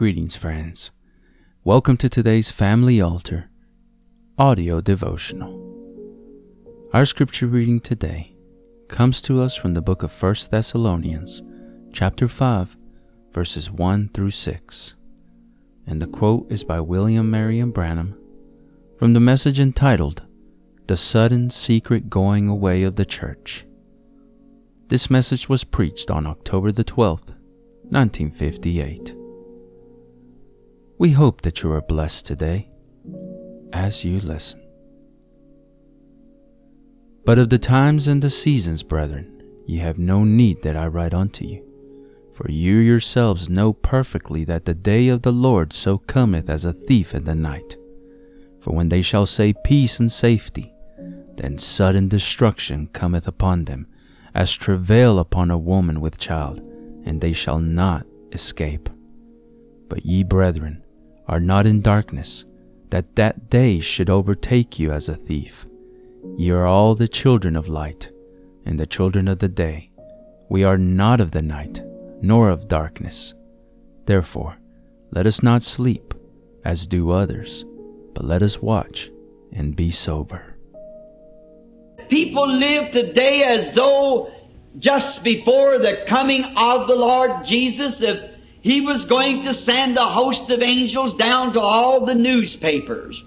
Greetings, friends. Welcome to today's Family Altar audio devotional. Our scripture reading today comes to us from the book of 1 Thessalonians, chapter 5, verses 1 through 6. And the quote is by William Marrion Branham from the message entitled The Sudden Secret Going Away of the Church. This message was preached on October the 12th, 1958. We hope that you are blessed today as you listen. But of the times and the seasons, brethren, ye have no need that I write unto you. For you yourselves know perfectly that the day of the Lord so cometh as a thief in the night. For when they shall say peace and safety, then sudden destruction cometh upon them, as travail upon a woman with child, and they shall not escape. But ye, brethren, are not in darkness, that that day should overtake you as a thief. Ye are all the children of light, and the children of the day. We are not of the night, nor of darkness. Therefore, let us not sleep, as do others, but let us watch and be sober. People live today as though just before the coming of the Lord Jesus, if he was going to send a host of angels down to all the newspapers.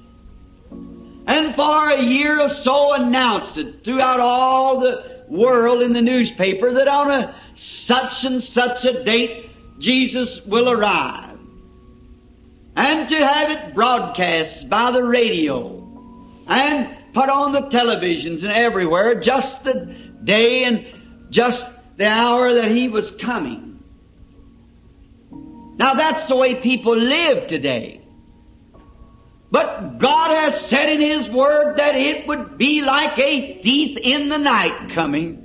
And for a year or so announced it throughout all the world in the newspaper that on a such and such a date Jesus will arrive. And to have it broadcast by the radio and put on the televisions and everywhere just the day and just the hour that he was coming. Now that's the way people live today. But God has said in His Word that it would be like a thief in the night coming.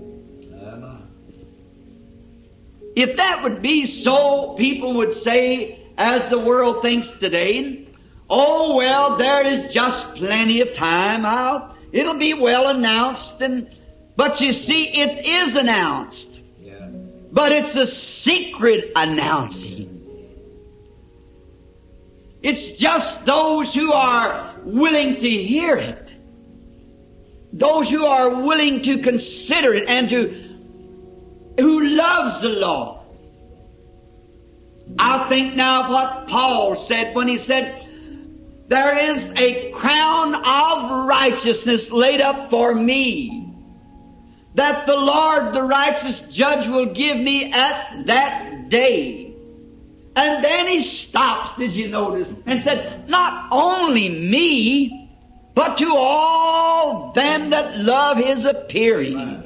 If that would be so, people would say, as the world thinks today, oh well, there is just plenty of time. I'll, it'll be well announced and, but you see, it is announced. Yeah. But it's a secret announcing. It's just those who are willing to hear it. Those who are willing to consider it and to, who loves the law. I think now of what Paul said when he said, there is a crown of righteousness laid up for me that the Lord, the righteous judge, will give me at that day. And then he stops, did you notice? And said, not only me, but to all them that love his appearing.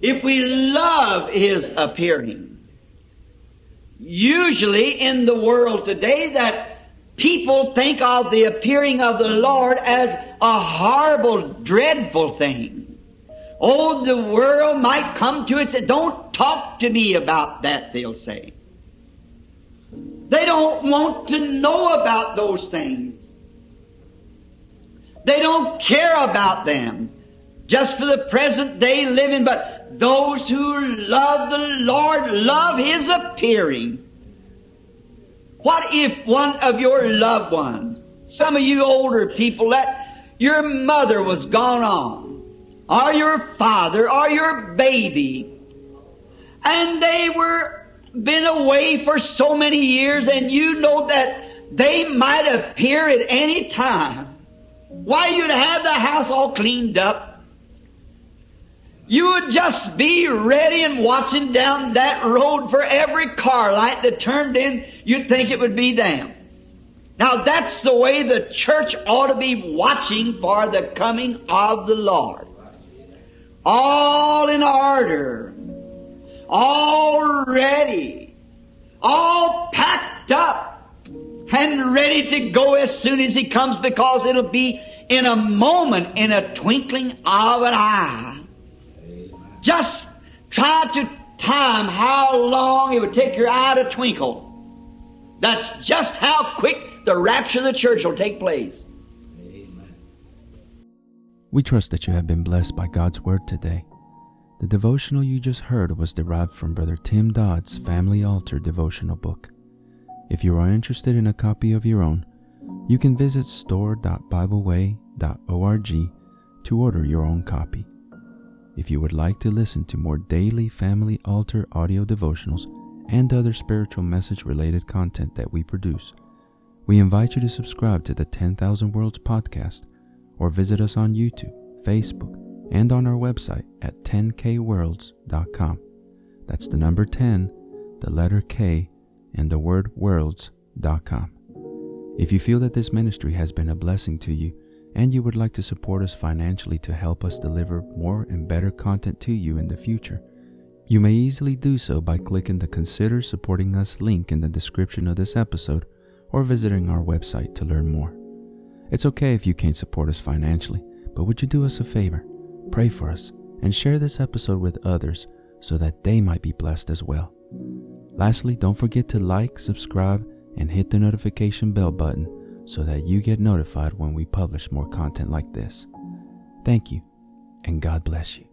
If we love his appearing, usually in the world today that people think of the appearing of the Lord as a horrible, dreadful thing. Oh, the world might come to it don't talk to me about that, they'll say. They don't want to know about those things. They don't care about them. Just for the present day living, but those who love the Lord love His appearing. What if one of your loved ones, some of you older people, that your mother was gone on, or your father or your baby. And they were been away for so many years and you know that they might appear at any time. Why you'd have the house all cleaned up. You would just be ready and watching down that road for every car light that turned in, you'd think it would be them. Now that's the way the church ought to be watching for the coming of the Lord all in order, all ready, all packed up, and ready to go as soon as He comes because it'll be in a moment, in a twinkling of an eye. Just try to time how long it would take your eye to twinkle. That's just how quick the rapture of the church will take place. We trust that you have been blessed by God's Word today. The devotional you just heard was derived from Brother Tim Dodd's Family Altar devotional book. If you are interested in a copy of your own, you can visit store.bibleway.org to order your own copy. If you would like to listen to more daily Family Altar audio devotionals and other spiritual message related content that we produce, we invite you to subscribe to the 10,000 Worlds podcast or visit us on YouTube, Facebook, and on our website at 10kworlds.com. That's the number 10, the letter K, and the word worlds.com. If you feel that this ministry has been a blessing to you and you would like to support us financially to help us deliver more and better content to you in the future, you may easily do so by clicking the Consider Supporting Us link in the description of this episode or visiting our website to learn more. It's okay if you can't support us financially, but would you do us a favor? Pray for us and share this episode with others so that they might be blessed as well. Lastly, don't forget to like, subscribe, and hit the notification bell button so that you get notified when we publish more content like this. Thank you, and God bless you.